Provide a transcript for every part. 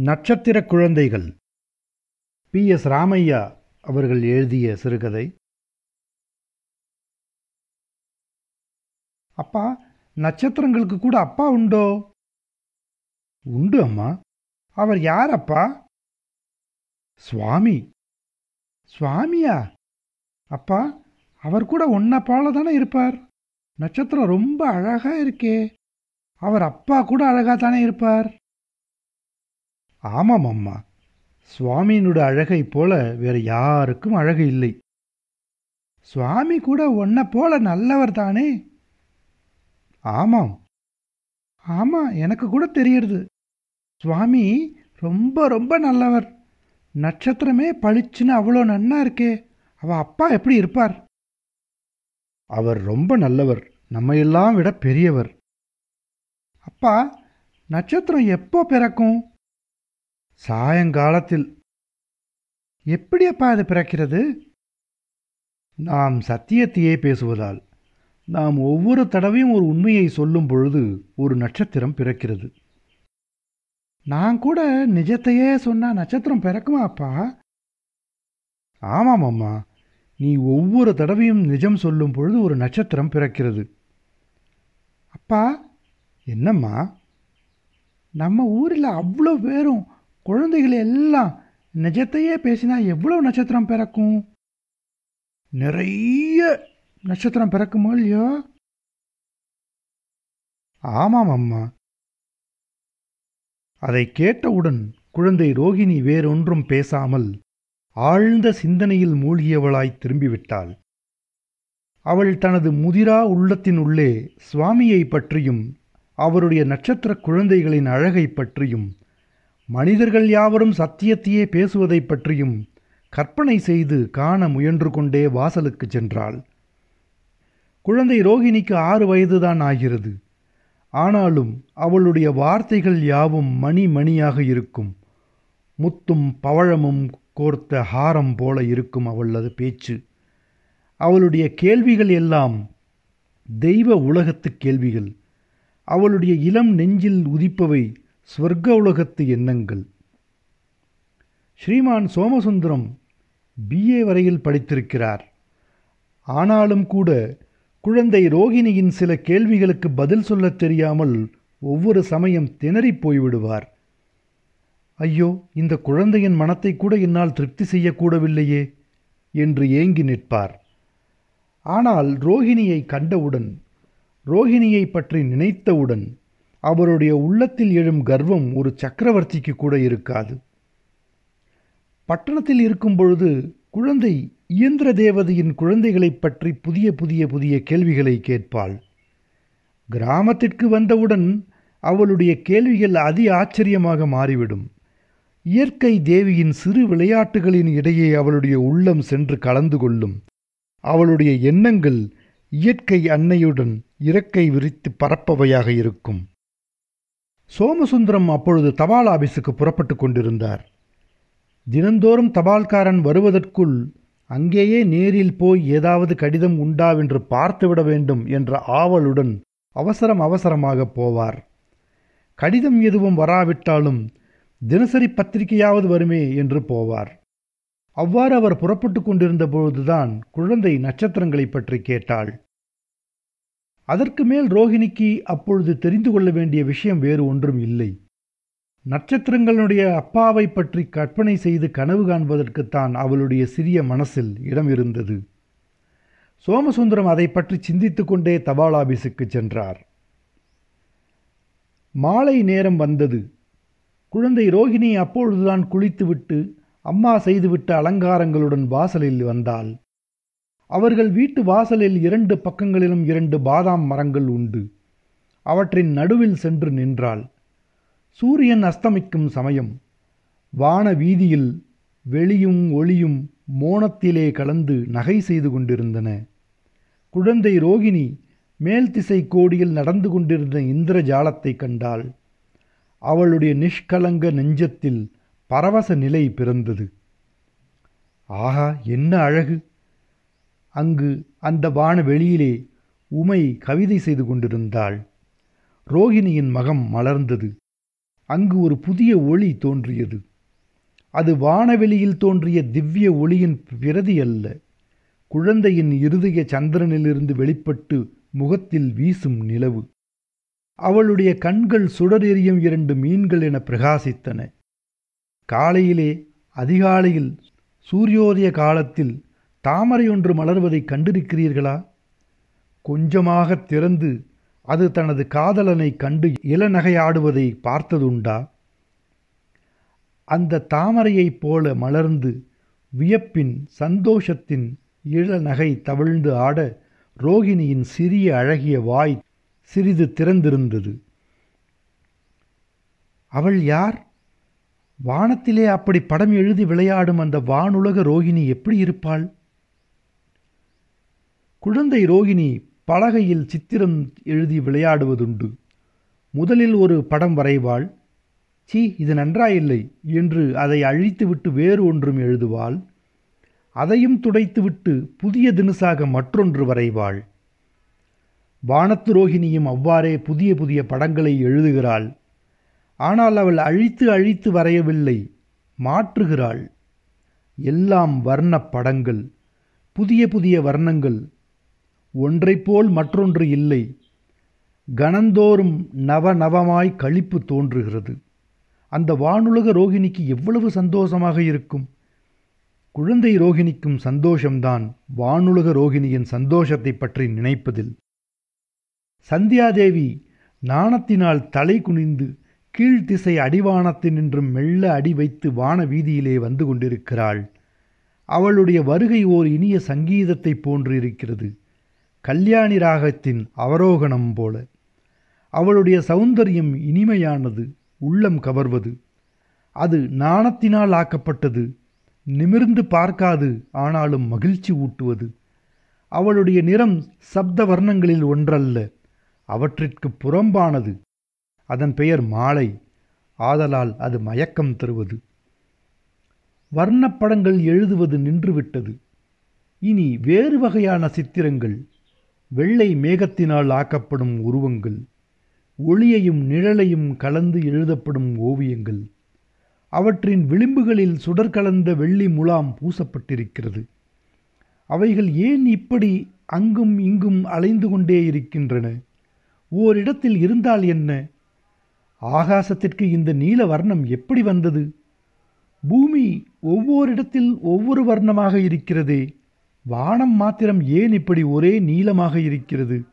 நட்சத்திர குழந்தைகள். B. S. Ramaiah அவர்கள் எழுதிய சிறுகதை. அப்பா நட்சத்திரங்களுக்கு கூட அப்பா உண்டோ? உண்டு அம்மா. அவர் யார் அப்பா? சுவாமி. சுவாமியா? அப்பா அவர் கூட ஒன்ன போல தானே இருப்பார்? நட்சத்திரம் ரொம்ப அழகா இருக்கே. அவர் அப்பா கூட அழகா தானே இருப்பார்? ஆமாம் அம்மா சுவாமியினோட அழகை போல வேற யாருக்கும் அழகு இல்லை. சுவாமி கூட உன்னை போல நல்லவர் தானே? ஆமாம். ஆமாம் எனக்கு கூட தெரியறது. சுவாமி ரொம்ப ரொம்ப நல்லவர். நட்சத்திரமே பளிச்சுன்னு அவ்வளோ நன்னா இருக்கே. அவ அப்பா எப்படி இருப்பார்? அவர் ரொம்ப நல்லவர். நம்மையெல்லாம் விட பெரியவர். அப்பா நட்சத்திரம் எப்போ பிறக்கும்? சாயங்காலத்தில். எப்படியப்பா அது பிறக்கிறது? நாம் சத்தியத்தையே பேசுவதால். நாம் ஒவ்வொரு தடவையும் ஒரு உண்மையை சொல்லும் பொழுது ஒரு நட்சத்திரம் பிறக்கிறது. நான் கூட நிஜத்தையே சொன்னா நட்சத்திரம் பிறக்குமா அப்பா? ஆமாம் அம்மா. நீ ஒவ்வொரு தடவையும் நிஜம் சொல்லும் பொழுது ஒரு நட்சத்திரம் பிறக்கிறது. அப்பா என்னம்மா? நம்ம ஊரில் அவ்வளோ பேரும் குழந்தைகள் எல்லாம் நிஜத்தையே பேசினா எவ்வளோ நட்சத்திரம் பிறக்கும்? நிறைய நட்சத்திரம் பிறக்குமோ இல்லையோ? ஆமாம் அம்மா. அதை கேட்டவுடன் குழந்தை ரோகிணி வேறொன்றும் பேசாமல் ஆழ்ந்த சிந்தனையில் மூழ்கியவளாய் திரும்பிவிட்டாள். அவள் தனது முதிரா உள்ளத்தின் உள்ளே சுவாமியை பற்றியும் அவருடைய நட்சத்திர குழந்தைகளின் அழகை பற்றியும் மனிதர்கள் யாவரும் சத்தியத்தையே பேசுவதைப் பற்றியும் கற்பனை செய்து காண முயன்று கொண்டே வாசலுக்கு சென்றாள். குழந்தை ரோகிணிக்கு ஆறு வயதுதான் ஆகிறது. ஆனாலும் அவளுடைய வார்த்தைகள் யாவும் மணி மணியாக இருக்கும். முத்தும் பவழமும் கோர்த்த ஹாரம் போல இருக்கும் அவளது பேச்சு. அவளுடைய கேள்விகள் எல்லாம் தெய்வ உலகத்து கேள்விகள். அவளுடைய இளம் நெஞ்சில் உதிப்பவை ஸ்வர்க்க உலகத்து எண்ணங்கள். ஸ்ரீமான் சோமசுந்தரம் பிஏ வரையில் படித்திருக்கிறார். ஆனாலும் கூட குழந்தை ரோகிணியின் சில கேள்விகளுக்கு பதில் சொல்லத் தெரியாமல் ஒவ்வொரு சமயம் திணறிப் போய்விடுவார். ஐயோ இந்த குழந்தையின் மனத்தை கூட என்னால் திருப்தி செய்யக்கூடவில்லையே என்று ஏங்கி நிற்பார். ஆனால் ரோகிணியை கண்டவுடன் ரோகிணியை பற்றி நினைத்தவுடன் அவருடைய உள்ளத்தில் எழும் கர்வம் ஒரு சக்கரவர்த்திக்கு கூட இருக்காது. பட்டணத்தில் இருக்கும் பொழுது குழந்தை இயந்திர தேவதையின் குழந்தைகளைப் பற்றி புதிய புதிய புதிய கேள்விகளை கேட்பாள். கிராமத்திற்கு வந்தவுடன் அவளுடைய கேள்விகள் அதி ஆச்சரியமாக மாறிவிடும். இயற்கை தேவியின் சிறு விளையாட்டுகளின் இடையே அவளுடைய உள்ளம் சென்று கலந்து கொள்ளும். அவளுடைய எண்ணங்கள் இயற்கை அன்னையுடன் இறக்கை விரித்து பரப்பவையாக இருக்கும். சோமசுந்தரம் அப்பொழுது தபால் ஆபீஸுக்கு புறப்பட்டு கொண்டிருந்தார். தினந்தோறும் தபால்காரன் வருவதற்குள் அங்கேயே நேரில் போய் ஏதாவது கடிதம் உண்டாவென்று பார்த்துவிட வேண்டும் என்ற ஆவலுடன் அவசரம் அவசரமாக போவார். கடிதம் எதுவும் வராவிட்டாலும் தினசரி பத்திரிகையாவது வருமே என்று போவார். அவ்வாறு அவர் புறப்பட்டு கொண்டிருந்த பொழுதுதான் குழந்தை நட்சத்திரங்களைப் பற்றி கேட்டாள். அதற்கு மேல் ரோஹிணிக்கு அப்பொழுது தெரிந்து கொள்ள வேண்டிய விஷயம் வேறு ஒன்றும் இல்லை. நட்சத்திரங்களுடைய அப்பாவை பற்றி கற்பனை செய்து கனவு காண்பதற்குத்தான் அவளுடைய சிறிய மனசில் இடம் இருந்தது. சோமசுந்தரம் அதை பற்றி சிந்தித்து கொண்டே தபால் ஆபீஸுக்கு சென்றார். மாலை நேரம் வந்தது. குழந்தை ரோகிணி அப்பொழுதுதான் குளித்துவிட்டு அம்மா செய்துவிட்ட அலங்காரங்களுடன் வாசலில் வந்தாள். அவர்கள் வீட்டு வாசலில் இரண்டு பக்கங்களிலும் இரண்டு பாதாம் மரங்கள் உண்டு. அவற்றின் நடுவில் சென்று நின்றாள். சூரியன் அஸ்தமிக்கும் சமயம். வான வீதியில் வெளியும் ஒளியும் மோனத்திலே கலந்து நகை செய்து கொண்டிருந்தன. குழந்தை ரோகிணி மேல் திசை கோடியில் நடந்து கொண்டிருந்த இந்திரஜாலத்தை கண்டாள். அவளுடைய நிஷ்கலங்க நெஞ்சத்தில் பரவச நிலை பிறந்தது. ஆஹா என்ன அழகு! அங்கு அந்த வான வெளியிலே உமை கவிதை செய்து கொண்டிருந்தாள். ரோகிணியின் மகம் மலர்ந்தது. அங்கு ஒரு புதிய ஒளி தோன்றியது. அது வானவெளியில் தோன்றிய திவ்ய ஒளியின் பிரதி அல்ல. குழந்தையின் இருதய சந்திரனிலிருந்து வெளிப்பட்டு முகத்தில் வீசும் நிலவு. அவளுடைய கண்கள் சுடர் எரியும் இரண்டு மீன்கள் என பிரகாசித்தன. காலையிலே அதிகாலையில் சூரியோதய காலத்தில் தாமரை ஒன்று மலர்வதை கண்டிருக்கிறீர்களா? கொஞ்சமாக திறந்து அது தனது காதலனை கண்டு இளநகையாடுவதை பார்த்ததுண்டா? அந்த தாமரையைப் போல மலர்ந்து வியப்பின் சந்தோஷத்தின் இளநகை தவிழ்ந்து ஆட ரோகிணியின் சிறிய அழகிய வாய் சிறிது திறந்திருந்தது. அவள் யார்? வானத்திலே அப்படி படம் எழுதி விளையாடும் அந்த வானுலக ரோகிணி எப்படி இருப்பாள்? குழந்தை ரோகிணி பலகையில் சித்திரம் எழுதி விளையாடுவதுண்டு. முதலில் ஒரு படம் வரைவாள். சீ இது நன்றாயில்லை என்று அதை அழித்துவிட்டு வேறு ஒன்றும் எழுதுவாள். அதையும் துடைத்துவிட்டு புதிய தினுசாக மற்றொன்று வரைவாள். வானத்து ரோகிணியும் அவ்வாறே புதிய புதிய படங்களை எழுதுகிறாள். ஆனால் அவள் அழித்து அழித்து வரையவில்லை மாற்றுகிறாள். எல்லாம் வர்ணப் படங்கள் புதிய புதிய வர்ணங்கள் ஒன்றைப்போல் மற்றொன்று இல்லை. கணந்தோறும் நவநவமாய் களிப்பு தோன்றுகிறது. அந்த வானுலக ரோகிணிக்கு எவ்வளவு சந்தோஷமாக இருக்கும்? குழந்தை ரோகிணிக்கும் சந்தோஷம்தான் வானுலக ரோகிணியின் சந்தோஷத்தை பற்றி நினைப்பதில். சந்தியாதேவி நாணத்தினால் தலை குனிந்து கீழ்த்திசை அடிவானத்தினின்றும் மெல்ல அடி வைத்து வான வீதியிலே வந்து கொண்டிருக்கிறாள். அவளுடைய வருகை ஓர் இனிய சங்கீதத்தை போன்று இருக்கிறது. கல்யாணி ராகத்தின் அவரோகணம் போல. அவளுடைய சௌந்தரியம் இனிமையானது உள்ளம் கவர்வது. அது நாணத்தினால் ஆக்கப்பட்டது நிமிர்ந்து பார்க்காது ஆனாலும் மகிழ்ச்சி ஊட்டுவது. அவளுடைய நிறம் சப்த வர்ணங்களில் ஒன்றல்ல அவற்றிற்கு புறம்பானது. அதன் பெயர் மாலை ஆதலால் அது மயக்கம் தருவது. வர்ணப்படங்கள் எழுதுவது நின்றுவிட்டது. இனி வேறு வகையான சித்திரங்கள் வெள்ளை மேகத்தினால் ஆக்கப்படும் உருவங்கள் ஒளியையும் நிழலையும் கலந்து எழுதப்படும் ஓவியங்கள் அவற்றின் விளிம்புகளில் சுடர் கலந்த வெள்ளி முலாம் பூசப்பட்டிருக்கிறது. அவைகள் ஏன் இப்படி அங்கும் இங்கும் அலைந்து கொண்டே இருக்கின்றன? ஓரிடத்தில் இருந்தால் என்ன? ஆகாசத்திற்கு இந்த நீல வர்ணம் எப்படி வந்தது? பூமி ஒவ்வொரிடத்தில் ஒவ்வொரு வர்ணமாக இருக்கிறதே. வானம் மாத்திரம் ஏன் இப்படி ஒரே நீளமாக இருக்கிறது?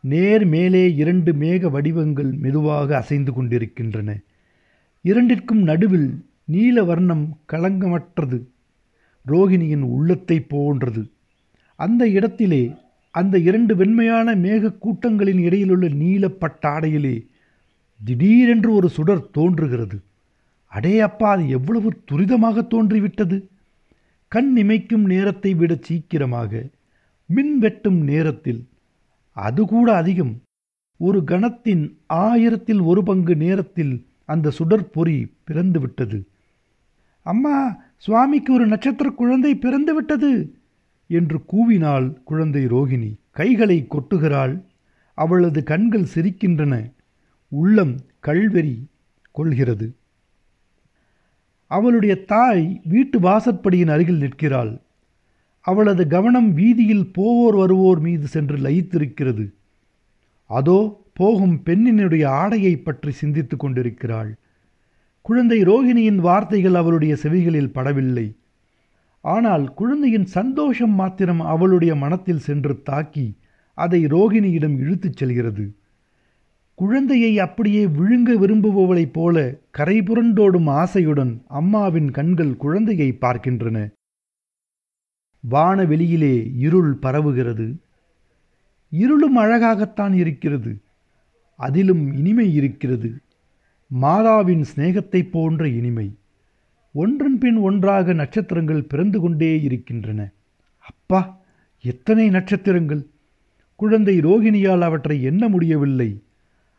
நேர் மேலே இரண்டு மேக வடிவங்கள் மெதுவாக அசைந்து கொண்டிருக்கின்றன. இரண்டிற்கும் நடுவில் நீல வர்ணம் களங்கமற்றது ரோகிணியின் உள்ளத்தை போன்றது. அந்த இடத்திலே அந்த இரண்டு வெண்மையான மேக கூட்டங்களின் இடையிலுள்ள நீலப்பட்டாடையிலே திடீரென்று ஒரு சுடர் தோன்றுகிறது. அடே அப்பா அது எவ்வளவு துரிதமாக தோன்றிவிட்டது? கண் இமைக்கும் நேரத்தை விட சீக்கிரமாக மின் வெட்டும் நேரத்தில் அது கூட அதிகம். ஒரு கணத்தின் ஆயிரத்தில் ஒரு பங்கு நேரத்தில் அந்த சுடற்பொறி பிறந்து விட்டது. அம்மா சுவாமிக்கு ஒரு நட்சத்திர குழந்தை பிறந்து விட்டது என்று கூவினாள் குழந்தை ரோகிணி. கைகளை கொட்டுகிறாள். அவளது கண்கள் சிரிக்கின்றன. உள்ளம் கல்வெறி கொள்கிறது. அவளுடைய தாய் வீட்டு வாசற்படியின் அருகில் நிற்கிறாள். அவளது கவனம் வீதியில் போவோர் வருவோர் மீது சென்று லயித்திருக்கிறது. அதோ போகும் பெண்ணினுடைய ஆடையை பற்றி சிந்தித்து கொண்டிருக்கிறாள். குழந்தை ரோகிணியின் வார்த்தைகள் அவளுடைய செவிகளில் படவில்லை. ஆனால் குழந்தையின் சந்தோஷம் மாத்திரம் அவளுடைய மனத்தில் சென்று தாக்கி அதை ரோகிணியிடம் இழுத்துச் செல்கிறது. குழந்தையை அப்படியே விழுங்க விரும்புபவளைப் போல கரை புரண்டோடும் ஆசையுடன் அம்மாவின் கண்கள் குழந்தையை பார்க்கின்றன. வானவெளியிலே இருள் பரவுகிறது. இருளும் அழகாகத்தான் இருக்கிறது. அதிலும் இனிமை இருக்கிறது. மாதாவின் சிநேகத்தைப் போன்ற இனிமை. ஒன்றன் பின் ஒன்றாக நட்சத்திரங்கள் பிறந்து கொண்டே இருக்கின்றன. அப்பா எத்தனை நட்சத்திரங்கள்? குழந்தை ரோகிணியால் அவற்றை எண்ண முடியவில்லை.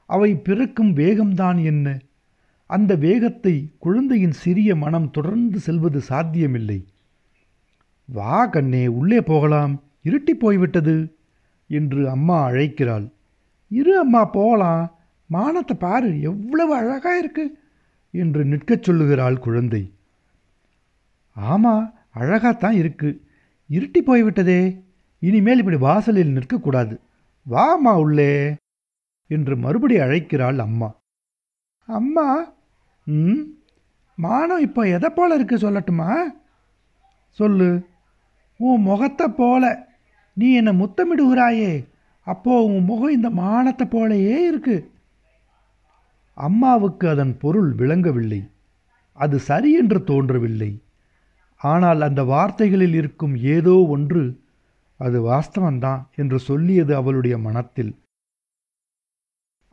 அவை பிறக்கும் வேகம்தான் என்ன? அந்த வேகத்தை குழந்தையின் சிறிய மனம் தொடர்ந்து செல்வது சாத்தியமில்லை. வா கண்ணே உள்ளே போகலாம். இருட்டி போய்விட்டது என்று அம்மா அழைக்கிறாள். இரு அம்மா போகலாம். மானத்தை பாரு எவ்வளவு அழகாக இருக்கு என்று நிற்கச் சொல்லுகிறாள் குழந்தை. ஆமாம் அழகாகத்தான் இருக்கு. இருட்டி போய்விட்டதே. இனிமேல் இப்படி வாசலில் நிற்கக்கூடாது. வாமா உள்ளே. என்று மறுபடி அழைக்கிறாள் அம்மா. அம்மா ம் மானம் இப்போ எதை போல இருக்கு சொல்லட்டுமா? சொல்லு. உன் முகத்தை போல. நீ என்னை முத்தமிடுகிறாயே. அப்போ உன் முகம் இந்த மானத்தை போலயே இருக்கு. அம்மாவுக்கு அதன் பொருள் விளங்கவில்லை. அது சரி என்று தோன்றவில்லை. ஆனால் அந்த வார்த்தைகளில் இருக்கும் ஏதோ ஒன்று அது வாஸ்தவன்தான் என்று சொல்லியது அவளுடைய மனத்தில்.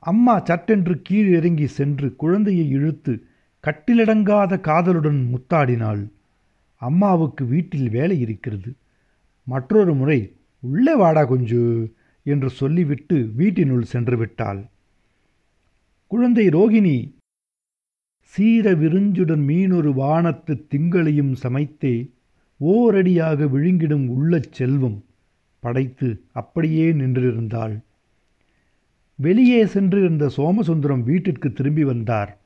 அம்மா சட்டென்று கீழ் இறங்கி சென்று குழந்தையை இழுத்து கட்டிலடங்காத காதலுடன் முத்தாடினாள். அம்மாவுக்கு வீட்டில் வேலை இருக்கிறது. மற்றொரு முறை உள்ளே வாடா கொஞ்சு என்று சொல்லிவிட்டு வீட்டினுள் சென்று விட்டாள் குழந்தை ரோகிணி சீர விருஞ்சுடன் மீனொரு வானத்து திங்களையும் சமைத்தே ஓரடியாக விழுங்கிடும் உள்ளச் செல்வம் படைத்து அப்படியே நின்றிருந்தாள். வெளியே சென்று இருந்த சோமசுந்தரம் வீட்டிற்கு திரும்பி வந்தார்.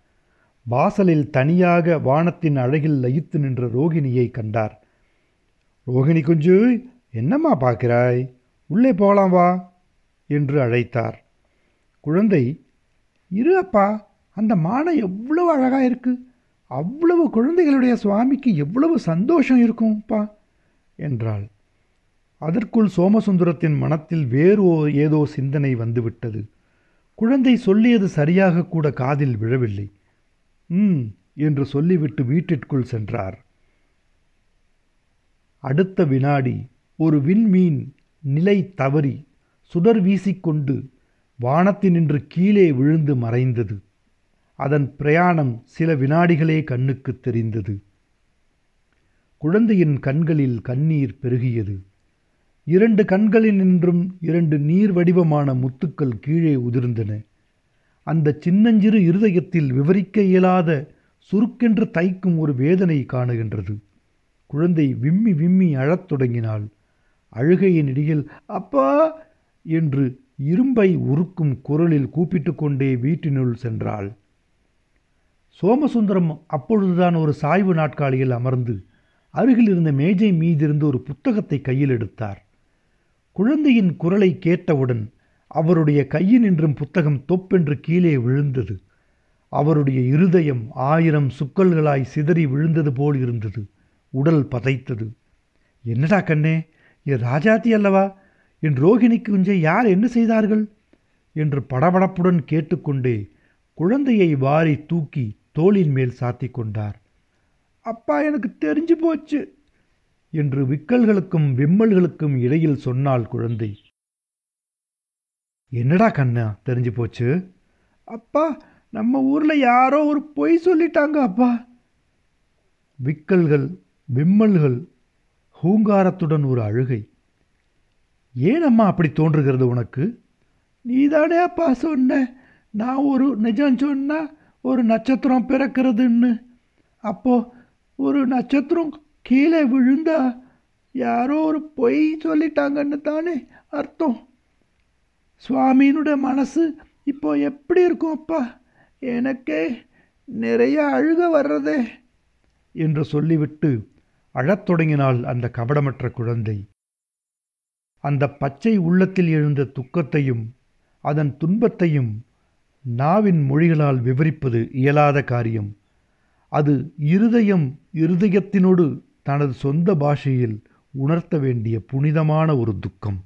வாசலில் தனியாக வானத்தின் அழகில் லயித்து நின்ற ரோகிணியை கண்டார். ரோகிணி குஞ்சு என்னம்மா பார்க்கிறாய்? உள்ளே போகலாம் வா என்று அழைத்தார். குழந்தை இரு அப்பா அந்த மானை எவ்வளவு அழகாக இருக்கு. அவ்வளவு குழந்தைகளுடைய சுவாமிக்கு எவ்வளவு சந்தோஷம் இருக்கும்ப்பா என்றாள். அதற்குள் சோமசுந்தரத்தின் மனத்தில் வேறு ஓ- ஏதோ சிந்தனை வந்துவிட்டது. குழந்தை சொல்லியது சரியாக கூட காதில் விழவில்லை. ம் என்று சொல்லிவிட்டு வீட்டிற்குள் சென்றார். அடுத்த வினாடி ஒரு விண்மீன் நிலை தவறி சுடர் வீசிக்கொண்டு வானத்தினின்று கீழே விழுந்து மறைந்தது. அதன் பிரயாணம் சில வினாடிகளே கண்ணுக்கு தெரிந்தது. குழந்தையின் கண்களில் கண்ணீர் பெருகியது. இரண்டு கண்களினின்றும் இரண்டு நீர் வடிவமான முத்துக்கள் கீழே உதிர்ந்தன. அந்த சின்னஞ்சிறு இருதயத்தில் விவரிக்க இயலாத சுருக்கென்று தைக்கும் ஒரு வேதனை காணுகின்றது. குழந்தை விம்மி விம்மி அழத் தொடங்கினாள். அழுகையின் இடையில் அப்பா! என்று இரும்பை உருக்கும் குரலில் கூப்பிட்டு கொண்டே வீட்டினுள் சென்றாள். சோமசுந்தரம் அப்பொழுதுதான் ஒரு சாய்வு நாட்காலியில் அமர்ந்து அருகில் இருந்த மேஜை மீதிருந்து ஒரு புத்தகத்தை கையில் எடுத்தார். குழந்தையின் குரலை கேட்டவுடன் அவருடைய கையினின்றும் புத்தகம் தொப்பென்று கீழே விழுந்தது. அவருடைய இருதயம் ஆயிரம் சுக்கல்களாய் சிதறி விழுந்தது போல் இருந்தது. உடல் பதைத்தது. என்னடா கண்ணே என் ராஜாத்தி அல்லவா? என் ரோகிணிக்கு குஞ்சை யார் என்ன செய்தார்கள்? என்று படபடப்புடன் கேட்டுக்கொண்டே குழந்தையை வாரி தூக்கி தோளின் மேல் சாத்திக் கொண்டார். அப்பா எனக்கு தெரிஞ்சு போச்சு. என்று விக்கல்களுக்கும் விம்மல்களுக்கும் இடையில் சொன்னாள் குழந்தை. என்னடா கண்ணா தெரிஞ்சு போச்சு? அப்பா நம்ம ஊர்ல யாரோ ஒரு பொய் சொல்லிட்டாங்க அப்பா. விக்கல்கள் விம்மல்கள் ஹூங்காரத்துடன் ஒரு அழுகை. ஏன் அப்படி தோன்றுகிறது உனக்கு? நீதானே அப்பா சொன்ன நான் ஒரு நிஜம் சொன்னா ஒரு நட்சத்திரம் பிறக்கிறதுன்னு. அப்போ ஒரு நட்சத்திரம் கீழே விழுந்தா யாரோ ஒரு பொய் சொல்லிட்டாங்கன்னு தானே அர்த்தம். சுவாமியினுடைய மனசு இப்போ எப்படி இருக்கும் அப்பா? எனக்கே நிறைய அழுக வர்றதே என்று சொல்லிவிட்டு அழத் தொடங்கினாள் அந்த கபடமற்ற குழந்தை. அந்த பச்சை உள்ளத்தில் எழுந்த துக்கத்தையும் அதன் துன்பத்தையும் நாவின் மொழிகளால் விவரிப்பது இயலாத காரியம். அது இருதயம் இருதயத்தினோடு தனது சொந்த பாஷையில் உணர்த்த வேண்டிய புனிதமான ஒரு துக்கம்.